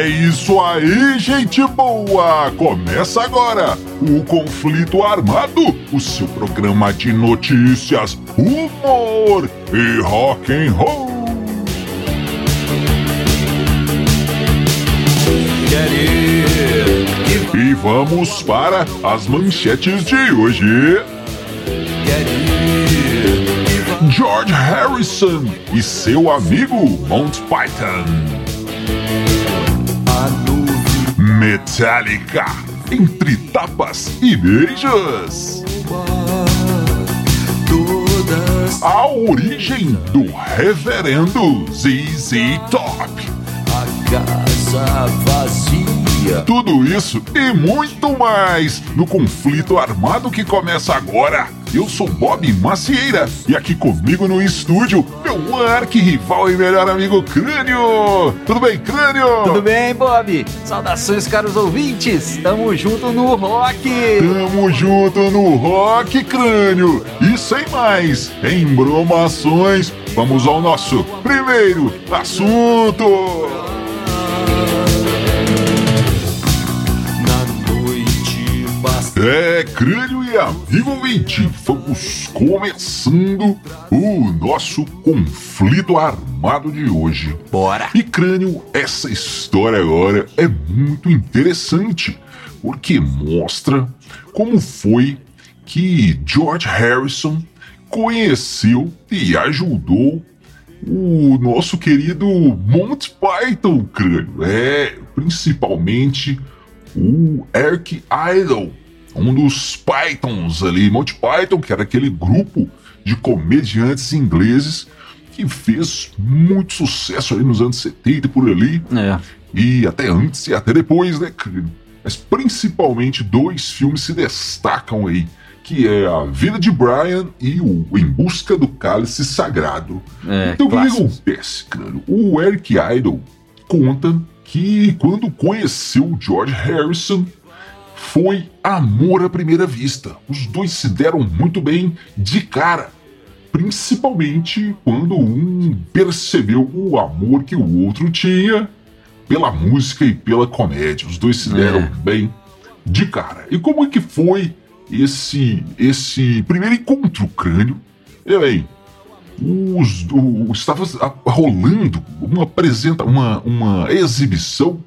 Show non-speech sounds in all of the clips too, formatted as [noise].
É isso aí, gente boa! Começa agora o Conflito Armado, o seu programa de notícias, humor e rock and roll. E vamos para as manchetes de hoje. George Harrison e seu amigo Monty Python. Metallica, entre tapas e beijos. A origem do reverendo ZZ Top. A casa vazia. Tudo isso e muito mais no conflito armado que começa agora. Eu sou Bob Macieira e aqui comigo no estúdio, meu arqui-rival e melhor amigo Crânio. Tudo bem, Crânio? Tudo bem, Bob? Saudações, caros ouvintes. Tamo junto no rock. Tamo junto no rock, Crânio. E sem mais embromações, vamos ao nosso primeiro assunto. É, crânio e amigo ouvinte, vamos começando o nosso conflito armado de hoje. Bora. E crânio, essa história agora é muito interessante, porque mostra como foi que George Harrison conheceu e ajudou o nosso querido Monty Python, crânio. É, principalmente o Eric Idle, um dos Pythons ali, Monty Python, que era aquele grupo de comediantes ingleses que fez muito sucesso ali nos anos 70 por ali, É. e até antes e até depois, né? Mas principalmente dois filmes se destacam aí, que é A Vida de Brian e o Em Busca do Cálice Sagrado. É, então o que acontece, crânio? O Eric Idle conta que quando conheceu o George Harrison foi amor à primeira vista. Os dois se deram muito bem de cara. Principalmente quando um percebeu o amor que o outro tinha pela música e pela comédia. Os dois se deram É. bem de cara. E como é que foi esse esse primeiro encontro crânio? E bem, os, o, estava rolando uma apresenta uma, uma exibição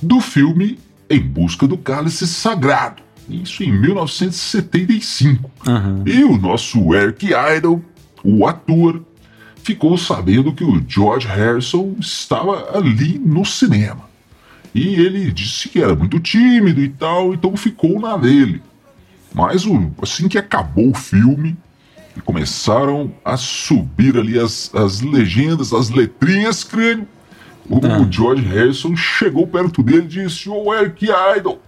do filme Em Busca do Cálice Sagrado. Isso em 1975. Aham. E o nosso Eric Idle, o ator, ficou sabendo que o George Harrison estava ali no cinema. E ele disse que era muito tímido e tal, então ficou na dele. Mas o- assim que acabou o filme, começaram a subir ali as, as legendas, as letrinhas, crânio. O, Ah. George Harrison chegou perto dele e disse: Ô Eric Idle,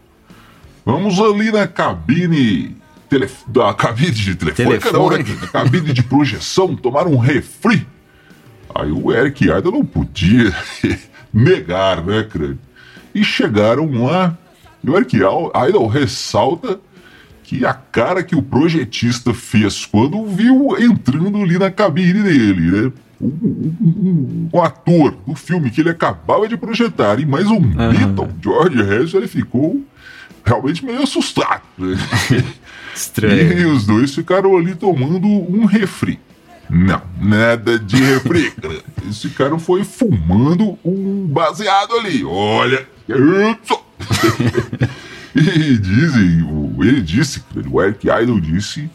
vamos ali na cabine. da cabine de telefone, Telefone. não, né? Na cabine de projeção, tomar um refri. Aí o Eric Idle não podia [laughs] negar, né, crânio? E chegaram lá, e o Eric Idle ressalta que a cara que o projetista fez quando viu entrando ali na cabine dele, né? Um, um- ator do filme que ele acabava de projetar e mais um Beatle, George Harrison, ele ficou realmente meio assustado. né? [laughs] Estranho. E os dois ficaram ali tomando um refri. Não, nada de refri. [laughs] cara. Eles ficaram foi fumando um baseado ali. Olha, isso. [laughs] e dizem, ele disse, o Eric Idle disse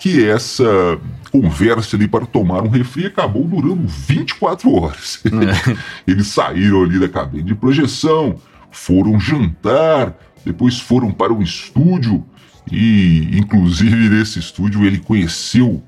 que essa conversa ali para tomar um refri acabou durando 24 horas. [laughs] Eles saíram ali da cabine de projeção, foram jantar, depois foram para um estúdio e, inclusive, nesse estúdio ele conheceu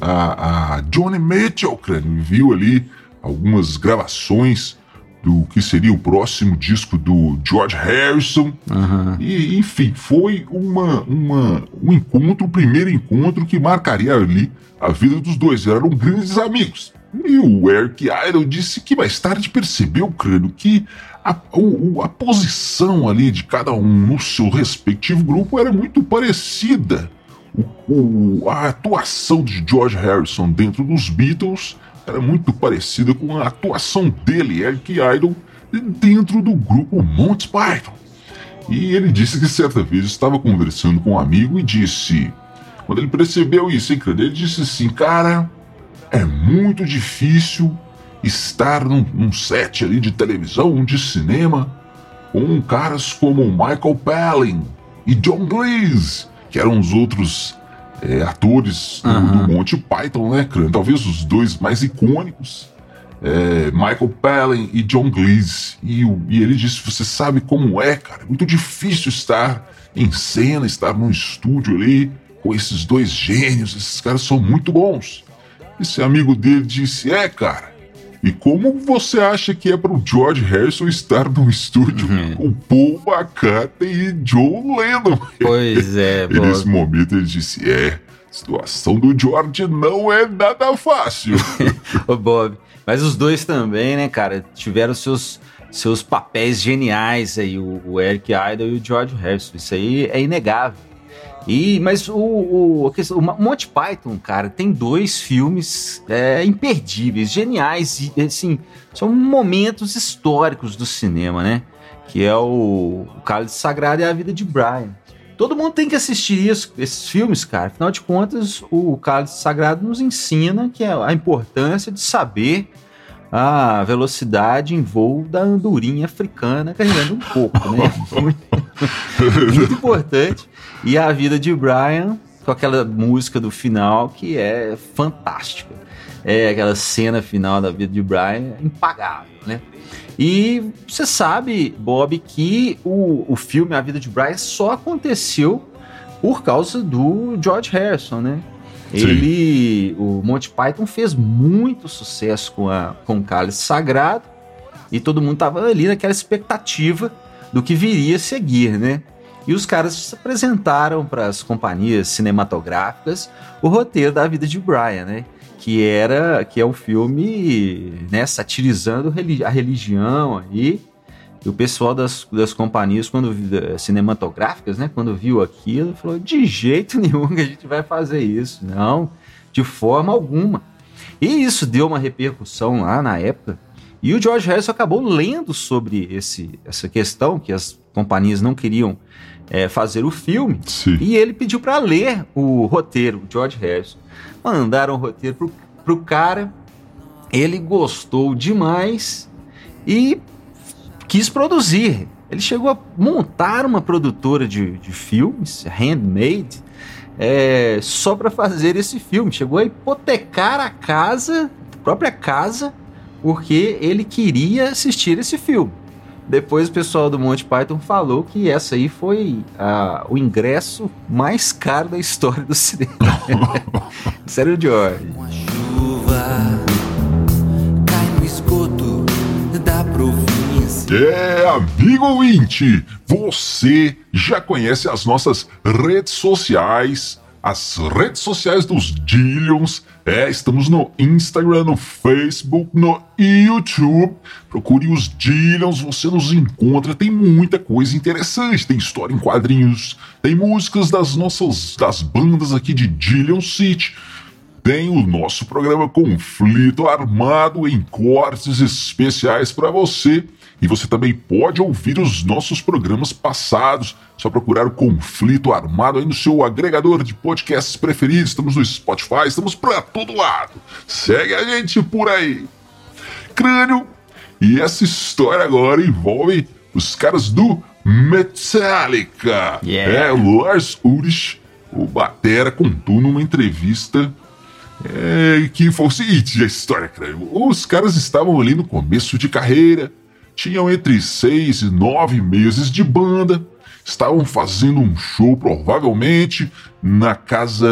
a, a Johnny Mitchell, crânio, viu ali algumas gravações do que seria o próximo disco do George Harrison. Aham. E, enfim, foi uma, uma, um encontro, o primeiro encontro que marcaria ali a vida dos dois. Eram grandes amigos. E o Eric Idle disse que mais tarde percebeu, crânio, que a, o- a posição ali de cada um no seu respectivo grupo era muito parecida. O- o- a atuação de George Harrison dentro dos Beatles era muito parecida com a atuação dele, Eric Idle, dentro do grupo Monty Python. E ele disse que certa vez estava conversando com um amigo e disse, quando ele percebeu isso, hein, ele disse assim, cara, é muito difícil estar num, num set ali de televisão, de cinema, com caras como Michael Palin e John Cleese, que eram os outros é, atores do, Aham. do Monty Python, né, cara? Talvez os dois mais icônicos. é, Michael Palin e John Cleese. E, e ele disse: Você sabe como é, cara? É muito difícil estar em cena, estar num estúdio ali com esses dois gênios. Esses caras são muito bons. Esse amigo dele disse: É, cara. E como você acha que é pro George Harrison estar num estúdio com Paul McCartney e John Lennon? Pois é, [laughs] E nesse momento ele disse: É, situação do George não é nada fácil. [laughs] Ô, Bob. Mas os dois também, né, cara, tiveram seus, seus papéis geniais aí, o, o Eric Idle e o George Harrison. Isso aí é inegável. E, mas o, o, o Monty Python, cara, tem dois filmes é, imperdíveis, geniais, e, assim, são momentos históricos do cinema, né? Que é o, o Cálice Sagrado e a Vida de Brian. Todo mundo tem que assistir isso, esses filmes, cara. Afinal de contas, o Cálice Sagrado nos ensina que é a importância de saber a velocidade em voo da andorinha africana carregando um pouco, né? Muito, [laughs] muito importante. E a vida de Brian, com aquela música do final que é fantástica. É aquela cena final da vida de Brian impagável, né? E você sabe, Bob, que o, o filme A Vida de Brian só aconteceu por causa do George Harrison, né? Sim. Ele, o Monty Python fez muito sucesso com, a, com o Cálice Sagrado e todo mundo tava ali naquela expectativa do que viria a seguir, né? E os caras se apresentaram para as companhias cinematográficas o roteiro da vida de Brian, né? Que era que é um filme, né, satirizando a religião aí. E o pessoal das, das companhias quando eh, cinematográficas, né, quando viu aquilo, falou: "De jeito nenhum que a gente vai fazer isso, não, de forma alguma". E isso deu uma repercussão lá na época. E o George Harrison acabou lendo sobre esse, essa questão, que as companhias não queriam eh, fazer o filme. Sim. E ele pediu para ler o roteiro, o George Harrison. Mandaram o roteiro pro, pro cara, ele gostou demais e quis produzir. Ele chegou a montar uma produtora de, de filmes, handmade, é, só para fazer esse filme. Chegou a hipotecar a casa, a própria casa, porque ele queria assistir esse filme. Depois o pessoal do Monty Python falou que essa aí foi ah, o ingresso mais caro da história do cinema. Sério, George. Uma chuva cai no esgoto da província. É, amigo ouvinte, você já conhece as nossas redes sociais, as redes sociais dos Dillions. É, estamos no Instagram, no Facebook, no YouTube. Procure os Dillions, você nos encontra. Tem muita coisa interessante. Tem história em quadrinhos, tem músicas das nossas das bandas aqui de Dillion City. Tem o nosso programa Conflito Armado em cortes especiais para você. E você também pode ouvir os nossos programas passados. Só procurar o Conflito Armado aí no seu agregador de podcasts preferidos. Estamos no Spotify, estamos para todo lado. Segue a gente por aí. Crânio. E essa história agora envolve os caras do Metallica. Yeah. É, Lars Ulrich, o Batera, contou numa entrevista é, que foi o seguinte, a história, crânio. Os caras estavam ali no começo de carreira, tinham entre seis e nove meses de banda, estavam fazendo um show, provavelmente, na casa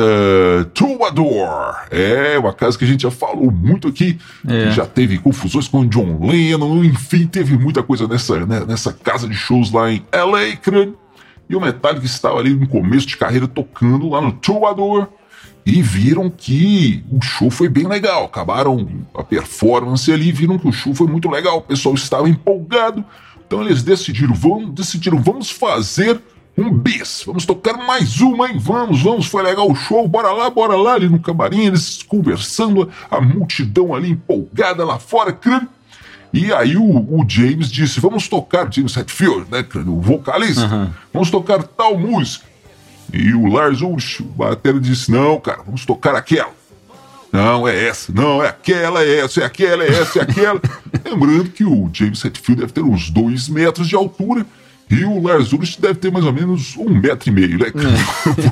Troubadour. É, uma casa que a gente já falou muito aqui, É. já teve confusões com o John Lennon, enfim, teve muita coisa nessa, né, nessa casa de shows lá em LA, crânio. E o Metallica estava ali no começo de carreira tocando lá no Troubadour e viram que o show foi bem legal. Acabaram a performance ali, viram que o show foi muito legal. O pessoal estava empolgado. Então eles decidiram, vamos, decidiram, vamos fazer um bis. Vamos tocar mais uma, hein? Vamos, vamos, foi legal o show. Bora lá, bora lá, ali no camarim, eles conversando, a multidão ali empolgada lá fora, crânio. E aí o, o James disse: Vamos tocar, James Hetfield, né, o vocalista, Aham. vamos tocar tal música. E o Lars Ulrich, o batera, disse: Não, cara, vamos tocar aquela. Não, é essa, não, é aquela, é essa, é aquela, é essa, é aquela. [laughs] Lembrando que o James Hetfield deve ter uns dois metros de altura e o Lars Ulrich deve ter mais ou menos um metro e meio, né? [laughs]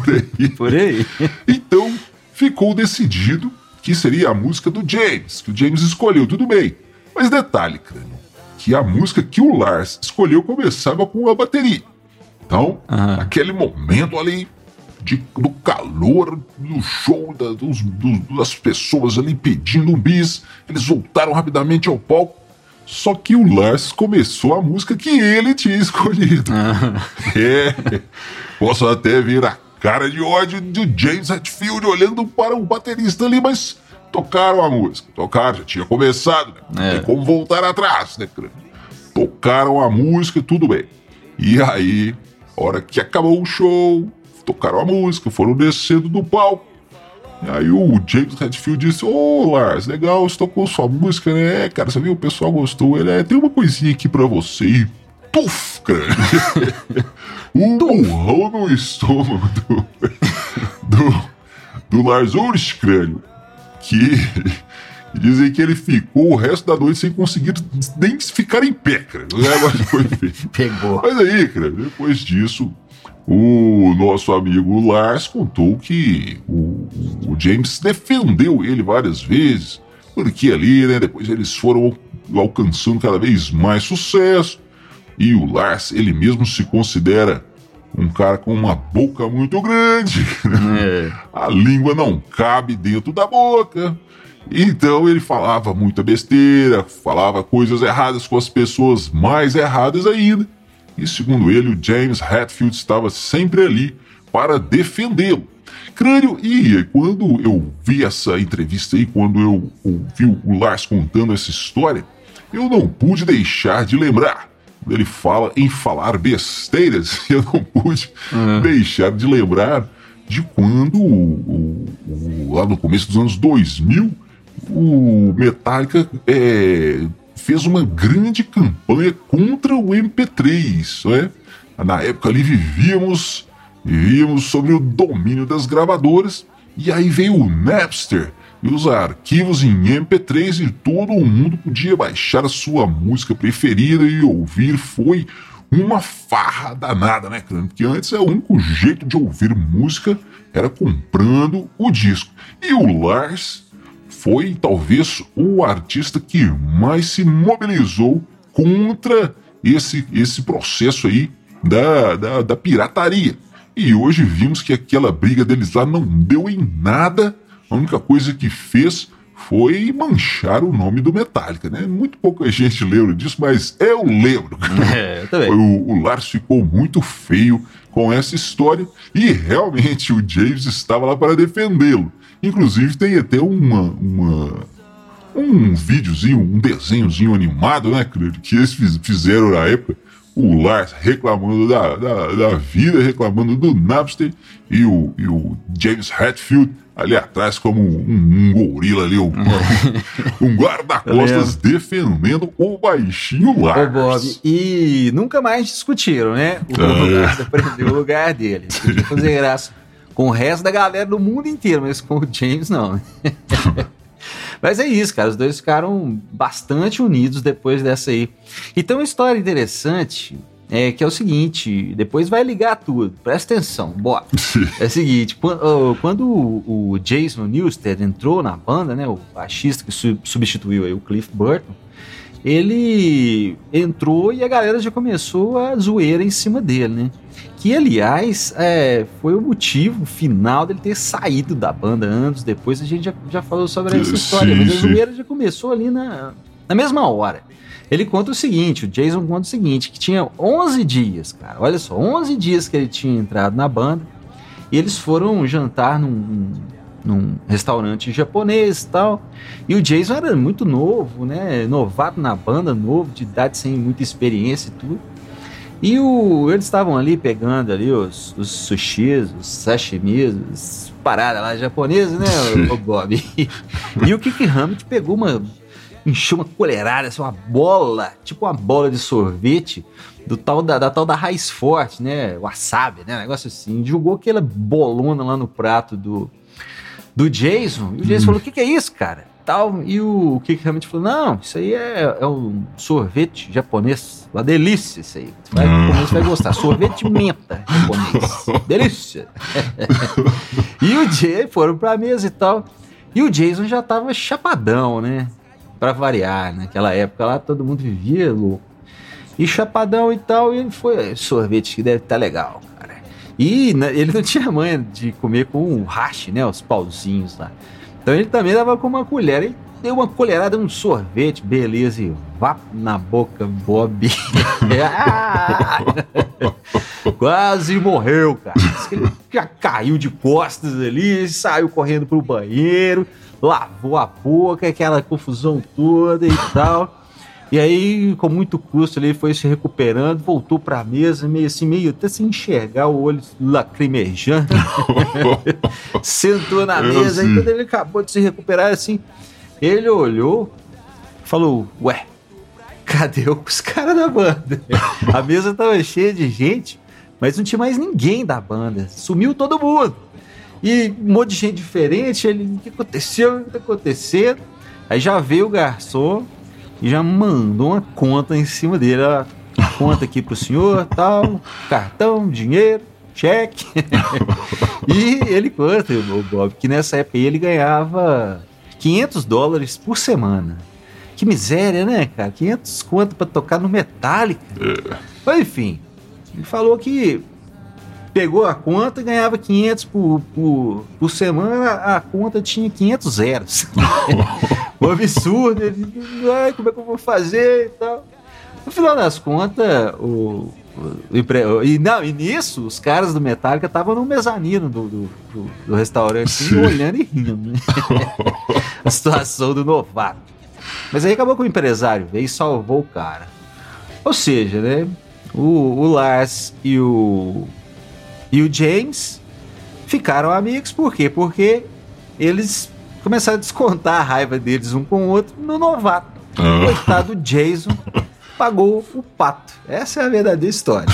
Por [laughs] aí. Por aí. Então, ficou decidido que seria a música do James, que o James escolheu, tudo bem. Mas detalhe, crânio, que a música que o Lars escolheu começava com a bateria. Então, naquele momento ali de- do calor do show, da- dos- dos- das pessoas ali pedindo um bis, eles voltaram rapidamente ao palco. Só que o Lars começou a música que ele tinha [laughs] escolhido. É, posso até ver a cara de ódio de James Hetfield olhando para o baterista ali, mas tocaram a música. Tocaram, já tinha começado, né? Não É. tem como voltar atrás, né, cara? Tocaram a música, tudo bem. E aí, hora que acabou o show, tocaram a música, foram descendo do palco. E aí o James Hetfield disse, ô Lars, legal, você tocou sua música, né? É, cara, você viu, o pessoal gostou. Ele é, tem uma coisinha aqui pra você. E tuf, cara. [laughs] um burrão no estômago do, do, do Lars Ulrich, crânio. Que dizem que ele ficou o resto da noite sem conseguir nem ficar em pé, cara. [laughs] Pegou. Mas aí, cara, depois disso, o nosso amigo Lars contou que o, o James defendeu ele várias vezes, porque ali, né, depois eles foram alcançando cada vez mais sucesso, e o Lars, ele mesmo se considera um cara com uma boca muito grande? [laughs] É. a língua não cabe dentro da boca. Então ele falava muita besteira, falava coisas erradas com as pessoas mais erradas ainda. E segundo ele, o James Hetfield estava sempre ali para defendê-lo. Crânio, e quando eu vi essa entrevista aí, quando eu ouvi o Lars contando essa história, eu não pude deixar de lembrar. Quando ele fala em falar besteiras, [laughs] eu não pude deixar de lembrar de quando, lá no começo dos anos 2000, o Metallica é, fez uma grande campanha contra o MP3, né? Na época ali vivíamos, vivíamos sobre o domínio das gravadoras, e aí veio o Napster e os arquivos em MP3 e todo mundo podia baixar a sua música preferida e ouvir. Foi uma farra danada, né, cara? Porque antes é o único jeito de ouvir música era comprando o disco. E o Lars foi talvez o artista que mais se mobilizou contra esse, esse processo aí da, da, da pirataria. E hoje vimos que aquela briga deles lá não deu em nada. A única coisa que fez foi manchar o nome do Metallica, né? Muito pouca gente lembra disso, mas eu lembro. [laughs] É, eu. O, o Lars ficou muito feio com essa história e realmente o James estava lá para defendê-lo. Inclusive tem até uma, uma um videozinho, um desenhozinho animado, né, que eles fiz- fizeram na época. O Lars reclamando da, da, da vida, reclamando do Napster e o, e o James Hetfield ali atrás como um, um gorila ali, um, um guarda-costas defendendo o baixinho Ô, Lars. Bob, e nunca mais discutiram, né? O É. Lars aprendeu o lugar dele. Podia fazer graça com o resto da galera do mundo inteiro, mas com o James não. [laughs] mas é isso, cara. Os dois ficaram bastante unidos depois dessa aí. E tem uma história interessante, é, que é o seguinte: depois vai ligar tudo. Presta atenção, Bob. [laughs] É o seguinte, quan- ó, quando o o Jason Newsted entrou na banda, né, o baixista que su- substituiu aí o Cliff Burton, ele entrou e a galera já começou a zoeira em cima dele, né? Que, aliás, é, foi o motivo final dele ter saído da banda anos depois. A gente já, já falou sobre essa [laughs] Sim, história, mas a sim. zoeira já começou ali na, na mesma hora. Ele conta o seguinte, o Jason conta o seguinte, que tinha 11 dias, cara, olha só, 11 dias que ele tinha entrado na banda, e eles foram jantar num, num restaurante japonês e tal, e o Jason era muito novo, né, novato na banda, novo, de idade sem muita experiência e tudo, e o, eles estavam ali pegando ali os, os sushis, os sashimis, as paradas lá japonesas, né, o, [laughs] o Bob? [laughs] E, o Kiki Hammett pegou uma encheu uma colherada, assim, uma bola, tipo uma bola de sorvete, do tal da, da tal da raiz forte, né? Wasabi, né? Negócio assim. Jogou aquela bolona lá no prato do, do Jason. E o Jason falou: O que, que é isso, cara? Tal. E o que realmente falou: Não, isso aí é, é um sorvete japonês. Uma delícia isso aí. Você vai, comer, você vai gostar. Sorvete menta japonês. [laughs] Delícia. [laughs] e o Jay foram pra mesa e tal. E o Jason já tava chapadão, né? Pra variar. Naquela época lá todo mundo vivia louco. E chapadão e tal. E foi: Sorvete que deve estar tá legal, cara. E né, ele não [laughs] tinha manha de comer com o hash, né? Os pauzinhos lá. Então ele também dava com uma colher. Ele deu uma colherada num sorvete, beleza, e vá na boca, Bob. [laughs] [laughs] Quase morreu, cara. Já caiu de costas ali, saiu correndo pro banheiro, lavou a boca, aquela confusão toda e tal. E aí, com muito custo, ele foi se recuperando, voltou para a mesa, meio assim, meio até sem enxergar o olho lacrimejando. [laughs] Sentou na mesa, aí quando ele acabou de se recuperar, assim, ele olhou, falou: Ué, cadê os caras da banda? [laughs] A mesa tava cheia de gente, mas não tinha mais ninguém da banda. Sumiu todo mundo. E um monte de gente diferente. Ele, o que aconteceu? O que tá acontecendo? Aí já veio o garçom, e já mandou uma conta em cima dele. Ó, conta aqui pro senhor, tal, cartão, dinheiro, cheque. [laughs] e ele conta, o Bob, que nessa época ele ganhava 500 dólares por semana. Que miséria, né, cara? 500 conto pra tocar no Metallica. É. Mas enfim, ele falou que pegou a conta e ganhava 500 por, por, por semana, a conta tinha 500 zeros. [laughs] um absurdo. Ele, Ai, como é que eu vou fazer e tal. No final das contas, o, o, e, não, e nisso, os caras do Metallica estavam no mezanino do, do, do, do restaurante, assim, olhando e rindo. Né? [laughs] a situação do novato. Mas aí acabou com o empresário veio e salvou o cara. Ou seja, né? O, o Lars e o, e o James ficaram amigos, por quê? Porque eles começaram a descontar a raiva deles um com o outro no novato. Ah. O coitado Jason pagou o pato. Essa é a verdadeira história.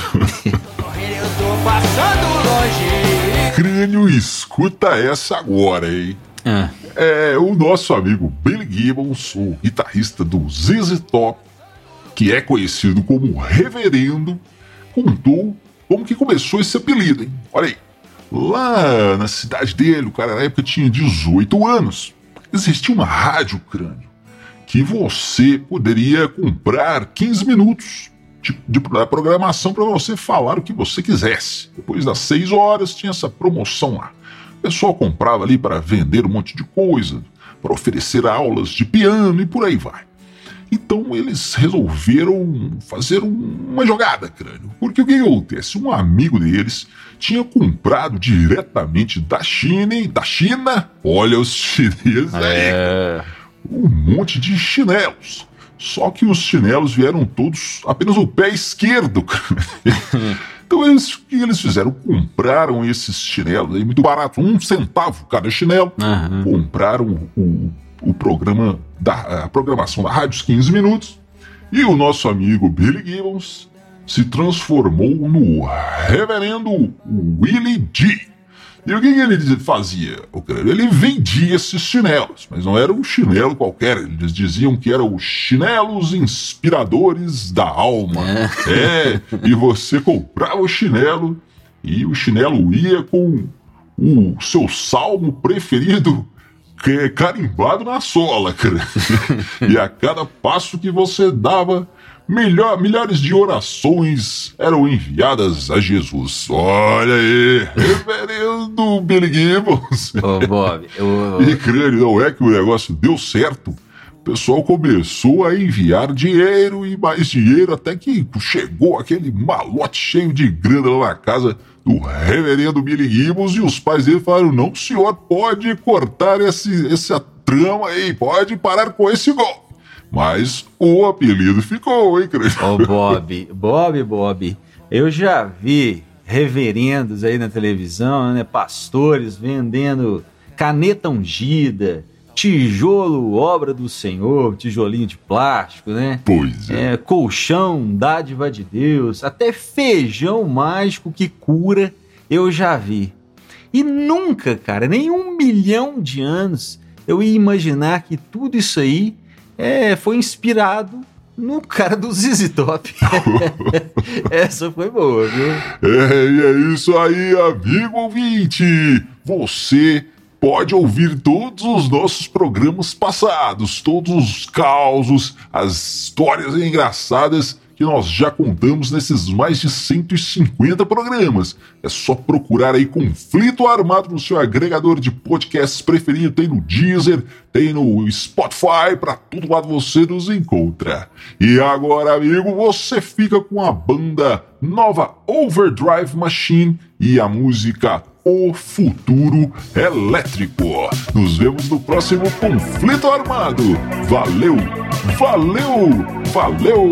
Crânio, escuta essa agora, hein? Ah. É o nosso amigo Billy Gibbons, o guitarrista do ZZ Top, que é conhecido como Reverendo, contou como que começou esse apelido, hein? Olha aí. Lá na cidade dele, o cara na época tinha 18 anos. Existia uma rádio crânio que você poderia comprar 15 minutos de, de programação para você falar o que você quisesse. Depois das 6 horas tinha essa promoção lá. O pessoal comprava ali para vender um monte de coisa, para oferecer aulas de piano e por aí vai. Então eles resolveram fazer uma jogada, crânio. Porque o que acontece? Um amigo deles tinha comprado diretamente da China, da China, olha os chineses aí, é... um monte de chinelos. Só que os chinelos vieram todos apenas o pé esquerdo. [laughs] então eles, o que eles fizeram? Compraram esses chinelos aí muito barato, um centavo cada chinelo. Uhum. Compraram o o programa da a programação da Rádio 15 Minutos e o nosso amigo Billy Gibbons se transformou no reverendo Willie G. E o que, ele fazia? Ele vendia esses chinelos, mas não era um chinelo qualquer. Eles diziam que eram os chinelos inspiradores da alma. É, é e você comprava o chinelo e o chinelo ia com o seu salmo preferido carimbado na sola, cara. e a cada passo que você dava, melhor, milhares de orações eram enviadas a Jesus. Olha aí, reverendo Billy Gibbons. Ô, Bob, eu... E crânio, não é que o negócio deu certo? O pessoal começou a enviar dinheiro e mais dinheiro até que chegou aquele malote cheio de grana lá na casa do reverendo Billy Gibbons e os pais dele falaram: não, senhor, pode cortar esse, essa trama aí, pode parar com esse gol. Mas o apelido ficou, hein, Cris? Ô, Bob, Bob, Bob, eu já vi reverendos aí na televisão, né, pastores vendendo caneta ungida, tijolo, obra do Senhor, tijolinho de plástico, né? Pois é. É, colchão, dádiva de Deus, até feijão mágico que cura, eu já vi. E nunca, cara, nem um milhão de anos eu ia imaginar que tudo isso aí é, foi inspirado no cara do ZZ Top. [laughs] Essa foi boa, viu? É, e é isso aí, amigo ouvinte! Você pode ouvir todos os nossos programas passados, todos os causos, as histórias engraçadas que nós já contamos nesses mais de 150 programas. É só procurar aí Conflito Armado no seu agregador de podcasts preferido. Tem no Deezer, tem no Spotify, para todo lado você nos encontra. E agora, amigo, você fica com a banda nova Overdrive Machine e a música O Futuro Elétrico. Nos vemos no próximo Conflito Armado. Valeu, valeu, valeu!